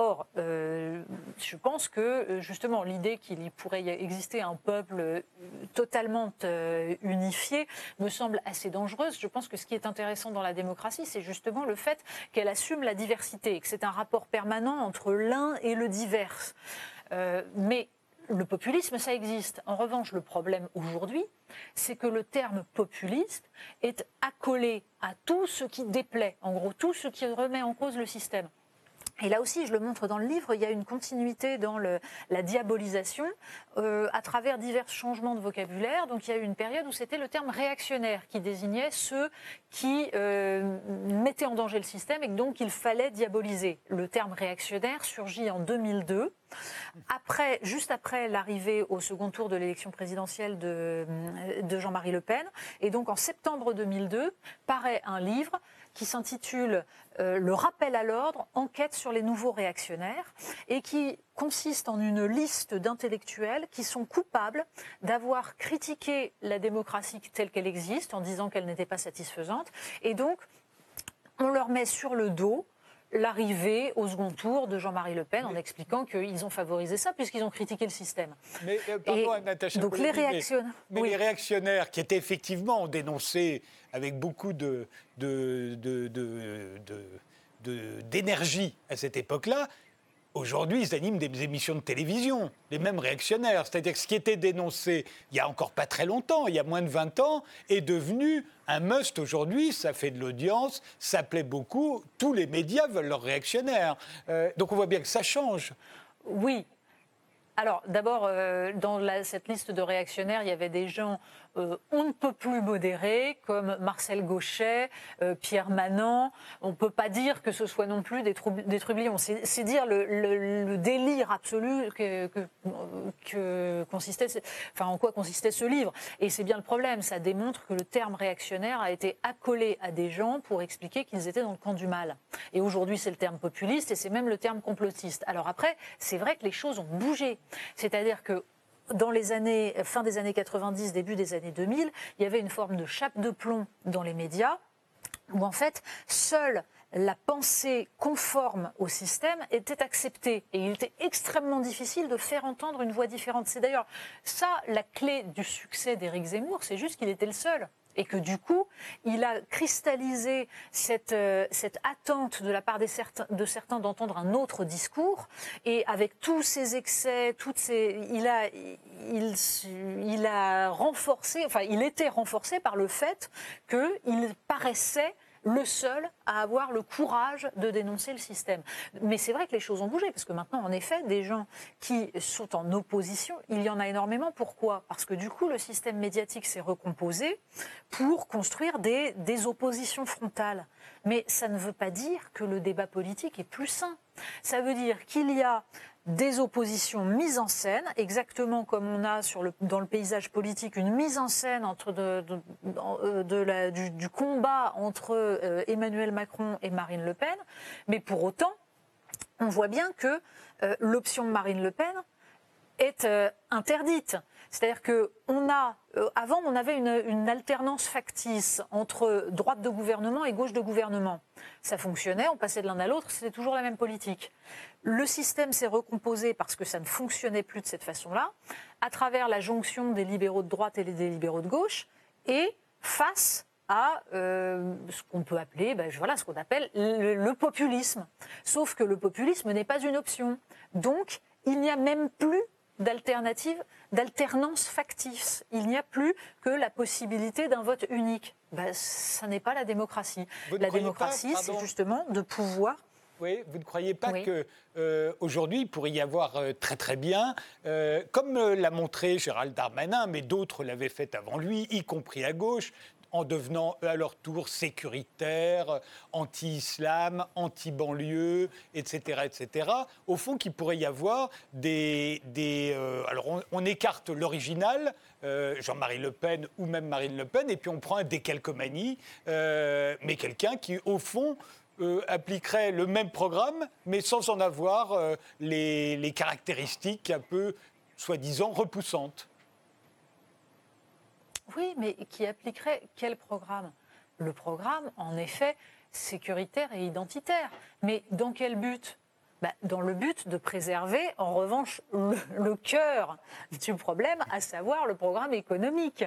S2: Or, euh, je pense que euh, justement l'idée qu'il pourrait exister un peuple euh, totalement unifié me semble assez dangereuse. Je pense que ce qui est intéressant dans la démocratie, c'est justement le fait qu'elle assume la diversité, que c'est un rapport permanent entre l'un et le divers. mais le populisme, ça existe. En revanche, le problème aujourd'hui, c'est que le terme populiste est accolé à tout ce qui déplaît, en gros, tout ce qui remet en cause le système. Et là aussi, je le montre dans le livre, il y a une continuité dans la diabolisation euh, à travers divers changements de vocabulaire. Donc il y a eu une période où c'était le terme réactionnaire qui désignait ceux qui euh, mettaient en danger le système et donc il fallait diaboliser. Le terme réactionnaire surgit en 2002. Après, juste après l'arrivée au second tour de l'élection présidentielle de, de Jean-Marie Le Pen. Et donc en septembre 2002, paraît un livre qui s'intitule euh, Le rappel à l'ordre, enquête sur les nouveaux réactionnaires, et qui consiste en une liste d'intellectuels qui sont coupables d'avoir critiqué la démocratie telle qu'elle existe en disant qu'elle n'était pas satisfaisante. Et donc, on leur met sur le dos l'arrivée au second tour de Jean-Marie Le Pen en expliquant qu'ils ont favorisé ça puisqu'ils ont critiqué le système.
S1: Mais, euh, pardon, Natacha
S2: donc les réactionnaires,
S1: mais, les réactionnaires qui étaient effectivement dénoncés avec beaucoup de, d'énergie à cette époque-là, Aujourd'hui, ils animent des émissions de télévision, les mêmes réactionnaires. C'est-à-dire que ce qui était dénoncé il y a encore pas très longtemps, il y a moins de 20 ans, est devenu un must aujourd'hui. Ça fait de l'audience, ça plaît beaucoup. Tous les médias veulent leurs réactionnaires. Euh, donc on voit bien que ça change.
S2: Oui, alors, d'abord, euh, dans cette liste de réactionnaires, il y avait des gens euh, on ne peut plus modérés, comme Marcel Gauchet, euh, Pierre Manant. On ne peut pas dire que ce soit non plus des, des trublions. C'est dire le, délire absolu que, consistait, enfin, en quoi consistait ce livre. Et c'est bien le problème. Ça démontre que le terme réactionnaire a été accolé à des gens pour expliquer qu'ils étaient dans le camp du mal. Et aujourd'hui, c'est le terme populiste et c'est même le terme complotiste. Alors après, c'est vrai que les choses ont bougé. C'est-à-dire que dans les années, fin des années 90, début des années 2000, il y avait une forme de chape de plomb dans les médias où en fait, seule la pensée conforme au système était acceptée. Et il était extrêmement difficile de faire entendre une voix différente. C'est d'ailleurs ça la clé du succès d'Éric Zemmour, c'est juste qu'il était le seul et que du coup, il a cristallisé cette, euh, cette attente de la part des certains, de certains d'entendre un autre discours, et avec tous ces excès, toutes ces, il a, il, il a renforcé, enfin, il était renforcé par le fait qu'il paraissait le seul à avoir le courage de dénoncer le système. Mais c'est vrai que les choses ont bougé, parce que maintenant, en effet, des gens qui sont en opposition, il y en a énormément. Pourquoi? Parce que du coup, le système médiatique s'est recomposé pour construire des, des oppositions frontales. Mais ça ne veut pas dire que le débat politique est plus sain. Ça veut dire qu'il y a des oppositions mises en scène, exactement comme on a dans le paysage politique une mise en scène euh, du, combat entre euh, Emmanuel Macron et Marine Le Pen. Mais pour autant, on voit bien que euh, l'option Marine Le Pen est interdite. C'est-à-dire que on a, avant, on avait une, une, alternance factice entre droite de gouvernement et gauche de gouvernement. Ça fonctionnait, on passait de l'un à l'autre, c'était toujours la même politique. Le système s'est recomposé parce que ça ne fonctionnait plus de cette façon-là, à travers la jonction des libéraux de droite et des libéraux de gauche, et face à euh, ce qu'on peut appeler, ben, voilà, ce qu'on appelle le, populisme. Sauf que le populisme n'est pas une option. Donc, il n'y a même plus d'alternative, d'alternance factice. Il n'y a plus que la possibilité d'un vote unique. Ben, ça n'est pas la démocratie. la démocratie, c'est justement de pouvoir
S1: oui, vous ne croyez pas qu'aujourd'hui, que euh, aujourd'hui, il pourrait y avoir euh, très très bien, euh, comme l'a montré Gérald Darmanin, mais d'autres l'avaient fait avant lui, y compris à gauche, en devenant à leur tour sécuritaires, anti-islam, anti-banlieue, etc., etc. Au fond, qu'il pourrait y avoir des... des alors, on, écarte l'original, Jean-Marie Le Pen ou même Marine Le Pen, et puis on prend un décalcomanie, mais quelqu'un qui, au fond, euh, appliquerait le même programme, mais sans en avoir euh, les, caractéristiques un peu, soi-disant, repoussantes.
S2: Oui, mais qui appliquerait quel programme? Le programme, en effet, sécuritaire et identitaire. Mais dans quel but? Bah, dans le but de préserver, en revanche, le, cœur du problème, à savoir le programme économique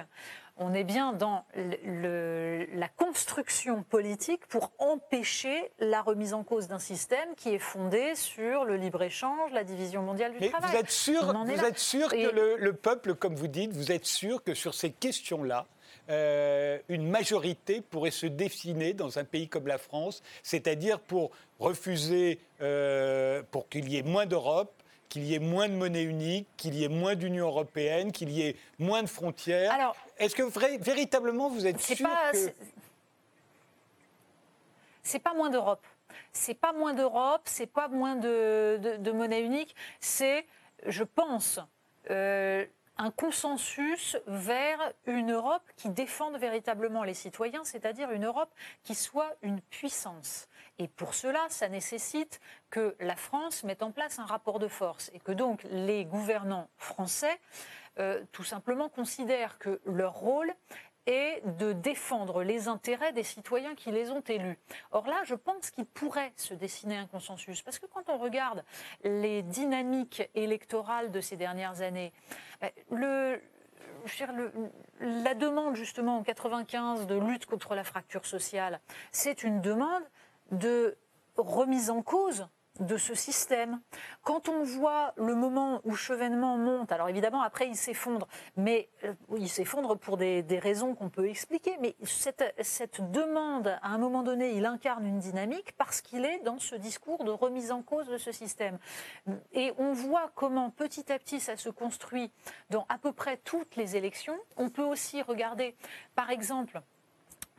S2: on est bien dans la construction politique pour empêcher la remise en cause d'un système qui est fondé sur le libre-échange, la division mondiale du
S1: Mais
S2: travail.
S1: Vous êtes sûr, vous êtes sûr que le, peuple, comme vous dites, vous êtes sûr que sur ces questions-là, euh, une majorité pourrait se dessiner dans un pays comme la France, c'est-à-dire pour refuser, euh, pour qu'il y ait moins d'Europe, qu'il y ait moins de monnaie unique, qu'il y ait moins d'Union européenne, qu'il y ait moins de frontières. Alors, est-ce que véritablement vous êtes sûr que...
S2: C'est pas moins d'Europe. C'est pas moins d'Europe, c'est pas moins de, monnaie unique, c'est, je pense, euh, un consensus vers une Europe qui défende véritablement les citoyens, c'est-à-dire une Europe qui soit une puissance. Et pour cela, ça nécessite que la France mette en place un rapport de force et que donc les gouvernants français euh, tout simplement considèrent que leur rôle et de défendre les intérêts des citoyens qui les ont élus. Or là, je pense qu'il pourrait se dessiner un consensus, parce que quand on regarde les dynamiques électorales de ces dernières années, ben, la demande justement en 95 de lutte contre la fracture sociale, c'est une demande de remise en cause de ce système. Quand on voit le moment où Chevènement monte, alors évidemment après il s'effondre, mais euh, il s'effondre pour des, raisons qu'on peut expliquer, mais cette, cette, demande, à un moment donné, il incarne une dynamique parce qu'il est dans ce discours de remise en cause de ce système. Et on voit comment petit à petit ça se construit dans à peu près toutes les élections. On peut aussi regarder, par exemple,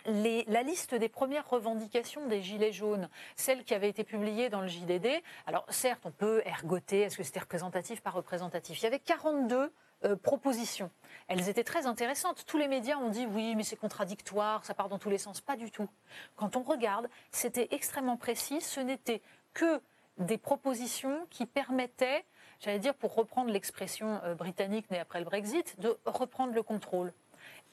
S2: la liste des premières revendications des Gilets jaunes, celle qui avait été publiée dans le JDD, alors certes, on peut ergoter, est-ce que c'était représentatif, pas représentatif Il y avait 42 euh, propositions. Elles étaient très intéressantes. Tous les médias ont dit oui, mais c'est contradictoire, ça part dans tous les sens. Pas du tout. Quand on regarde, c'était extrêmement précis. Ce n'était que des propositions qui permettaient, j'allais dire, pour reprendre l'expression euh, britannique née après le Brexit, de reprendre le contrôle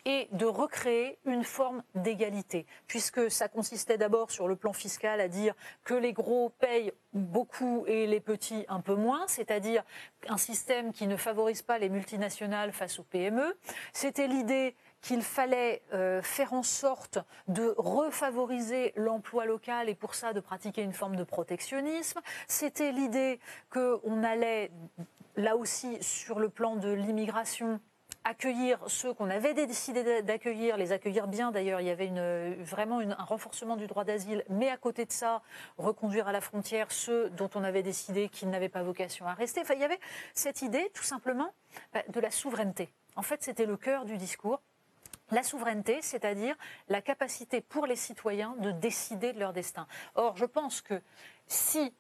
S2: et de recréer une forme d'égalité, puisque ça consistait d'abord sur le plan fiscal à dire que les gros payent beaucoup et les petits un peu moins, c'est-à-dire un système qui ne favorise pas les multinationales face aux PME. C'était l'idée qu'il fallait euh, faire en sorte de refavoriser l'emploi local et pour ça de pratiquer une forme de protectionnisme. C'était l'idée qu'on allait là aussi sur le plan de l'immigration accueillir ceux qu'on avait décidé d'accueillir, les accueillir bien d'ailleurs. Il y avait vraiment un renforcement du droit d'asile, mais à côté de ça, reconduire à la frontière ceux dont on avait décidé qu'ils n'avaient pas vocation à rester. Il y avait cette idée, tout simplement, bah, de la souveraineté. En fait, c'était le cœur du discours. La souveraineté, c'est-à-dire la capacité pour les citoyens de décider de leur destin. Or, je pense que si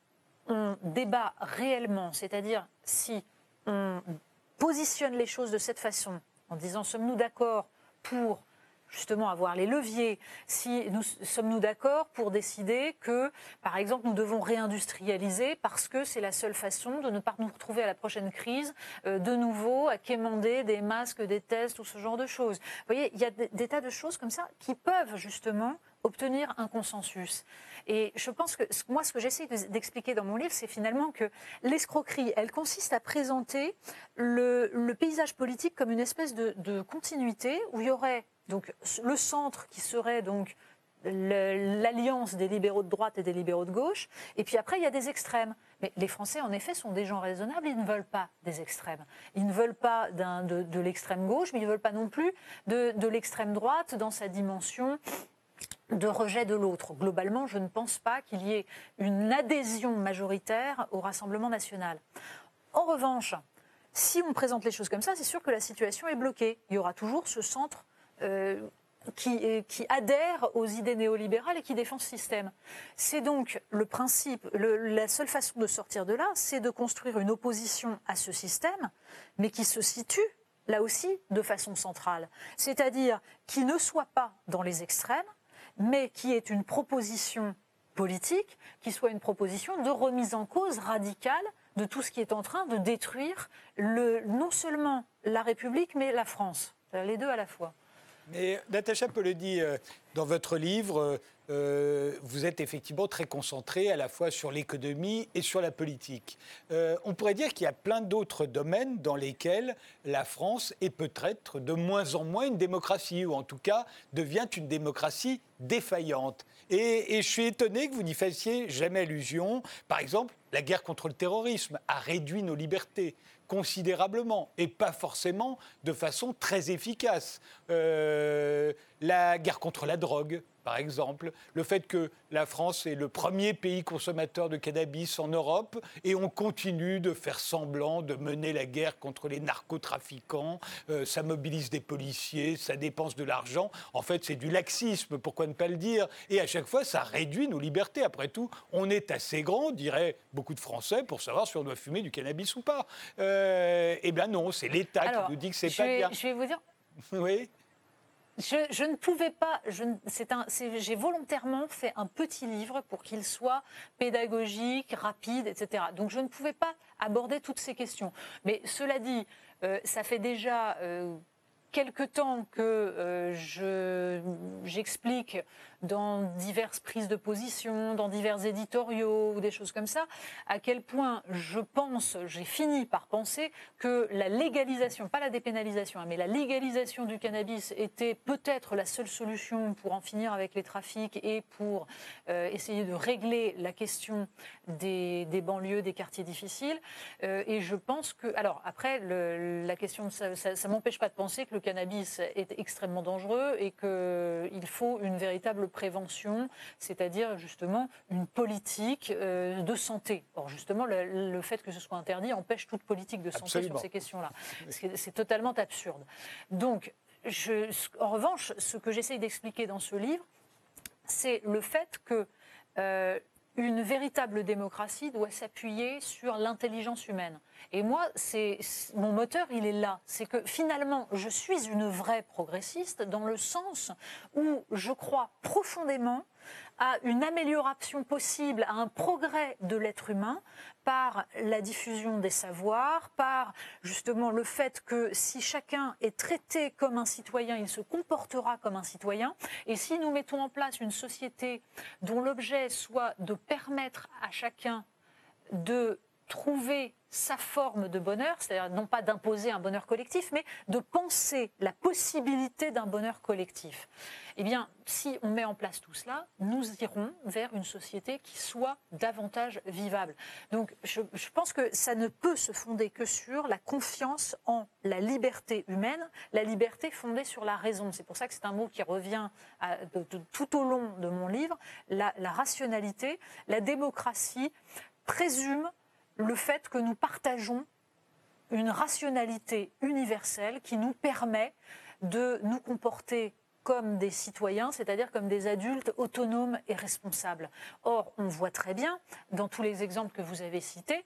S2: on débat réellement, c'est-à-dire si on positionne les choses de cette façon, en disant sommes-nous d'accord pour justement avoir les leviers? Si nous sommes-nous d'accord pour décider que, par exemple, nous devons réindustrialiser parce que c'est la seule façon de ne pas nous retrouver à la prochaine crise euh, de nouveau à quémander des masques, des tests ou ce genre de choses? Vous voyez, il y a des tas de choses comme ça qui peuvent justement obtenir un consensus. Et je pense que moi, ce que j'essaie d'expliquer dans mon livre, c'est finalement que l'escroquerie, elle consiste à présenter le, paysage politique comme une espèce de, continuité où il y aurait donc le centre qui serait donc l'alliance des libéraux de droite et des libéraux de gauche, et puis après il y a des extrêmes. Mais les Français, en effet, sont des gens raisonnables, ils ne veulent pas des extrêmes. Ils ne veulent pas de, l'extrême gauche, mais ils ne veulent pas non plus de l'extrême droite dans sa dimension de rejet de l'autre. Globalement, je ne pense pas qu'il y ait une adhésion majoritaire au Rassemblement national. En revanche, si on présente les choses comme ça, c'est sûr que la situation est bloquée. Il y aura toujours ce centre euh, qui, qui, adhère aux idées néolibérales et qui défend ce système. C'est donc le principe, la seule façon de sortir de là, c'est de construire une opposition à ce système, mais qui se situe là aussi de façon centrale. C'est-à-dire qui ne soit pas dans les extrêmes, mais qui est une proposition politique, qui soit une proposition de remise en cause radicale de tout ce qui est en train de détruire non seulement la République, mais la France. Les deux à la fois.
S1: Mais Natacha dit euh, dans votre livre, euh, vous êtes effectivement très concentré à la fois sur l'économie et sur la politique. Euh, on pourrait dire qu'il y a plein d'autres domaines dans lesquels la France est peut-être de moins en moins une démocratie, ou en tout cas devient une démocratie défaillante. Et, et je suis étonné que vous n'y fassiez jamais allusion. Par exemple, la guerre contre le terrorisme a réduit nos libertés considérablement et pas forcément de façon très efficace. Euh, la guerre contre la drogue, par exemple, le fait que la France est le premier pays consommateur de cannabis en Europe et on continue de faire semblant de mener la guerre contre les narcotrafiquants, euh, ça mobilise des policiers, ça dépense de l'argent. En fait, c'est du laxisme, pourquoi ne pas le dire? Et à chaque fois, ça réduit nos libertés. Après tout, on est assez grand, diraient beaucoup de Français, pour savoir si on doit fumer du cannabis ou pas. Euh, eh bien non, c'est l'État qui nous dit que c'est pas bien.
S2: Je vais vous dire.
S1: oui.
S2: Je, ne pouvais pas. J'ai volontairement fait un petit livre pour qu'il soit pédagogique, rapide, etc. Donc je ne pouvais pas aborder toutes ces questions. Mais cela dit, euh, ça fait déjà euh, quelque temps que euh, j'explique dans diverses prises de position, dans divers éditoriaux ou des choses comme ça, à quel point je pense, j'ai fini par penser que la légalisation, pas la dépénalisation, hein, mais la légalisation du cannabis était peut-être la seule solution pour en finir avec les trafics et pour euh, essayer de régler la question des, banlieues, des quartiers difficiles. Euh, et je pense que, alors après, la question, ça, ça, m'empêche pas de penser que le cannabis est extrêmement dangereux et qu'il faut une véritable prévention, c'est-à-dire justement une politique euh, de santé. Or, justement, le, fait que ce soit interdit empêche toute politique de santé sur ces questions-là. C'est totalement absurde. Donc, je, en revanche, ce que j'essaye d'expliquer dans ce livre, c'est le fait que euh, une véritable démocratie doit s'appuyer sur l'intelligence humaine. Et moi, c'est mon moteur, il est là. C'est que finalement, je suis une vraie progressiste dans le sens où je crois profondément à une amélioration possible, à un progrès de l'être humain par la diffusion des savoirs, par justement le fait que si chacun est traité comme un citoyen, il se comportera comme un citoyen. Et si nous mettons en place une société dont l'objet soit de permettre à chacun de trouver sa forme de bonheur, c'est-à-dire non pas d'imposer un bonheur collectif, mais de penser la possibilité d'un bonheur collectif. Eh bien, si on met en place tout cela, nous irons vers une société qui soit davantage vivable. Donc, je, pense que ça ne peut se fonder que sur la confiance en la liberté humaine, la liberté fondée sur la raison. C'est pour ça que c'est un mot qui revient tout au long de mon livre. la rationalité, la démocratie présume le fait que nous partageons une rationalité universelle qui nous permet de nous comporter comme des citoyens, c'est-à-dire comme des adultes autonomes et responsables. Or, on voit très bien, dans tous les exemples que vous avez cités,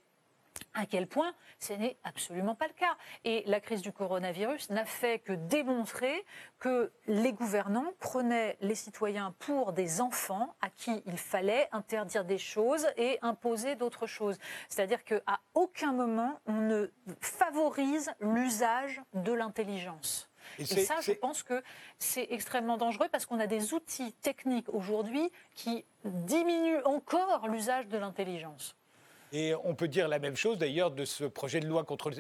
S2: à quel point ce n'est absolument pas le cas. Et la crise du coronavirus n'a fait que démontrer que les gouvernants prenaient les citoyens pour des enfants à qui il fallait interdire des choses et imposer d'autres choses. C'est-à-dire qu'à aucun moment on ne favorise l'usage de l'intelligence. Et, ça, je pense que c'est extrêmement dangereux parce qu'on a des outils techniques aujourd'hui qui diminuent encore l'usage de l'intelligence.
S1: Et on peut dire la même chose d'ailleurs de ce projet de loi contre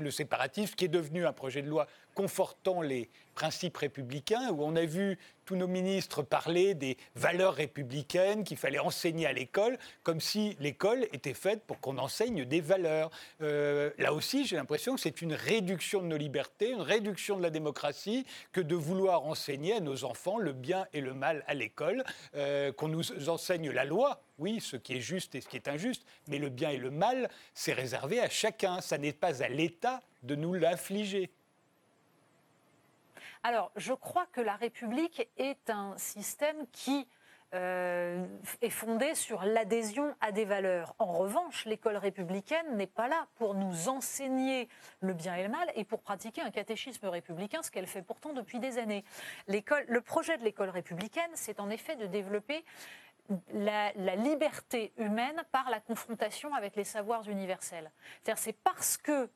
S1: le séparatisme, qui est devenu un projet de loi confortant les principes républicains, où on a vu tous nos ministres parler des valeurs républicaines qu'il fallait enseigner à l'école, comme si l'école était faite pour qu'on enseigne des valeurs. Euh, là aussi, j'ai l'impression que c'est une réduction de nos libertés, une réduction de la démocratie, que de vouloir enseigner à nos enfants le bien et le mal à l'école, euh, qu'on nous enseigne la loi, oui, ce qui est juste et ce qui est injuste, mais le bien et le mal, c'est réservé à chacun, ça n'est pas à l'État de nous l'infliger.
S2: Alors, je crois que la République est un système qui euh, est fondé sur l'adhésion à des valeurs. En revanche, l'école républicaine n'est pas là pour nous enseigner le bien et le mal et pour pratiquer un catéchisme républicain, ce qu'elle fait pourtant depuis des années. Le projet de l'école républicaine, c'est en effet de développer la, liberté humaine par la confrontation avec les savoirs universels. C'est parce que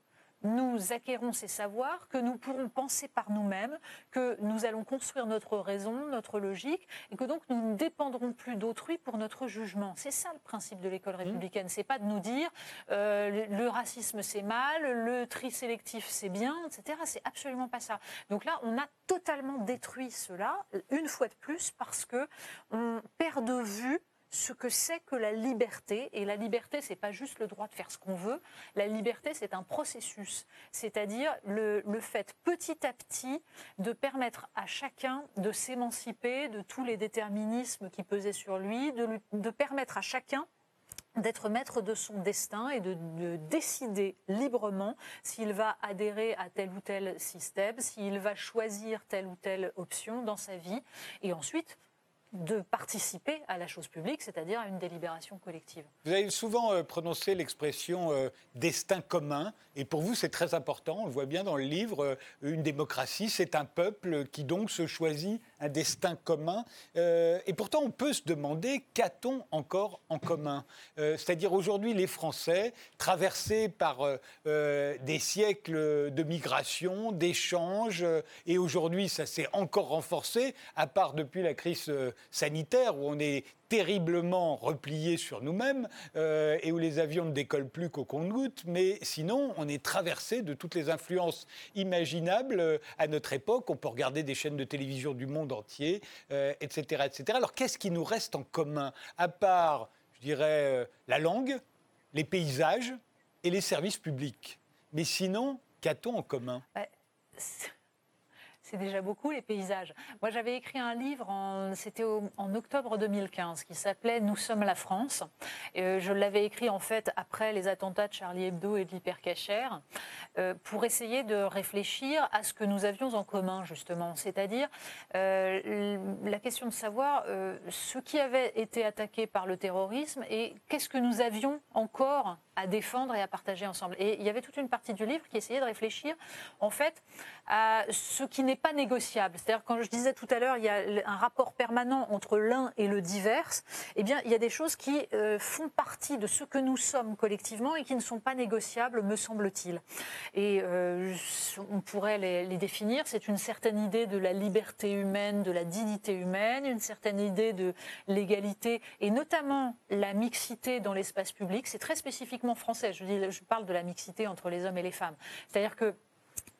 S2: nous acquérons ces savoirs, que nous pourrons penser par nous-mêmes, que nous allons construire notre raison, notre logique, et que donc nous ne dépendrons plus d'autrui pour notre jugement. C'est ça le principe de l'école mmh. républicaine. C'est pas de nous dire euh, le racisme c'est mal, le tri sélectif c'est bien, etc. C'est absolument pas ça. Donc là, on a totalement détruit cela une fois de plus parce que on perd de vue ce que c'est que la liberté. Et la liberté, c'est pas juste le droit de faire ce qu'on veut. La liberté, c'est un processus. C'est-à-dire le, fait petit à petit de permettre à chacun de s'émanciper de tous les déterminismes qui pesaient sur lui, de, permettre à chacun d'être maître de son destin et de décider librement s'il va adhérer à tel ou tel système, s'il va choisir telle ou telle option dans sa vie, et ensuite de participer à la chose publique, c'est-à-dire à une délibération collective.
S1: Vous avez souvent euh, prononcé l'expression euh, destin commun, et pour vous c'est très important, on le voit bien dans le livre, euh, une démocratie c'est un peuple qui donc se choisit un destin commun, et pourtant on peut se demander qu'a-t-on encore en commun C'est-à-dire aujourd'hui les Français, traversés par des siècles de migration, d'échanges, et aujourd'hui ça s'est encore renforcé, à part depuis la crise sanitaire où on est terriblement replié sur nous-mêmes euh, et où les avions ne décollent plus qu'au compte-gouttes, mais sinon on est traversé de toutes les influences imaginables euh, à notre époque. On peut regarder des chaînes de télévision du monde entier, etc., euh, etc. Alors qu'est-ce qui nous reste en commun à part, je dirais, la langue, les paysages et les services publics? Mais sinon, qu'a-t-on en commun?
S2: C'est déjà beaucoup les paysages. Moi, j'avais écrit un livre, c'était en octobre 2015, qui s'appelait Nous sommes la France. Euh, je l'avais écrit en fait après les attentats de Charlie Hebdo et de l'hypercachère, euh, pour essayer de réfléchir à ce que nous avions en commun justement, c'est-à-dire euh, la question de savoir ce qui avait été attaqué par le terrorisme et qu'est-ce que nous avions encore à défendre et à partager ensemble. Et il y avait toute une partie du livre qui essayait de réfléchir, en fait, à ce qui n'est pas négociable. C'est-à-dire, quand je disais tout à l'heure, il y a un rapport permanent entre l'un et le divers, eh bien, il y a des choses qui euh, font partie de ce que nous sommes collectivement et qui ne sont pas négociables, me semble-t-il. Et euh, on pourrait les, définir. C'est une certaine idée de la liberté humaine, de la dignité humaine, une certaine idée de l'égalité et notamment la mixité dans l'espace public. C'est très spécifiquement français. Je parle de la mixité entre les hommes et les femmes. C'est-à-dire que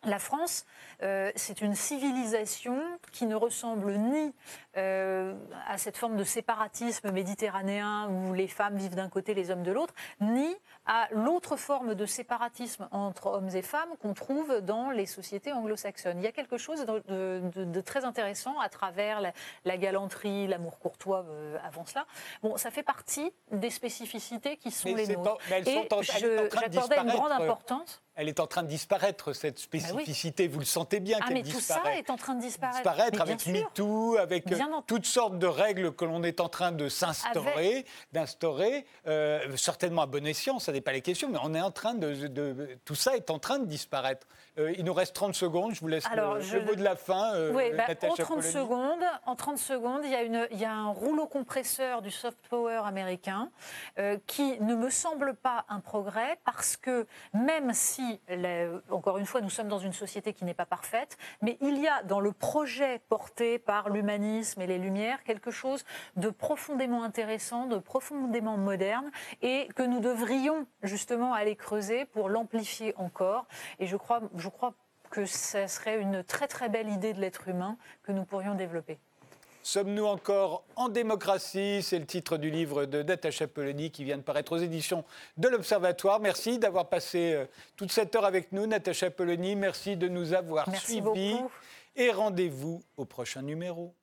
S2: la France, euh, c'est une civilisation qui ne ressemble ni euh, à cette forme de séparatisme méditerranéen où les femmes vivent d'un côté, les hommes de l'autre, ni à l'autre forme de séparatisme entre hommes et femmes qu'on trouve dans les sociétés anglo-saxonnes. Il y a quelque chose de, très intéressant à travers la, galanterie, l'amour courtois euh, avant cela. Bon, ça fait partie des spécificités qui sont les nôtres. et j'accordais une grande importance
S1: elle est en train de disparaître, cette bah spécificité. Vous le sentez bien
S2: ah,
S1: qu'elle disparaît.
S2: tout ça est en train de disparaître.
S1: Disparaître avec MeToo, avec euh, toutes sortes de règles que l'on est en train de s'instaurer, d'instaurer, euh, certainement à bon escient, ça n'est pas les questions, mais on est en train de, tout ça est en train de disparaître. Euh, il nous reste 30 secondes, je vous laisse le, mot de la fin.
S2: oui, bah, en 30 secondes, en 30 secondes, il y, a une, il y a un rouleau compresseur du soft power américain qui ne me semble pas un progrès parce que même si encore une fois, nous sommes dans une société qui n'est pas parfaite, mais il y a dans le projet porté par l'humanisme et les Lumières quelque chose de profondément intéressant, de profondément moderne, et que nous devrions justement aller creuser pour l'amplifier encore. Et je crois, je crois que ce serait une très très belle idée de l'être humain que nous pourrions développer.
S1: Sommes-nous encore en démocratie? C'est le titre du livre de Natacha Polony qui vient de paraître aux éditions de l'Observatoire. Merci d'avoir passé euh, toute cette heure avec nous, Natacha Polony. Merci de nous avoir suivis. Et rendez-vous au prochain numéro.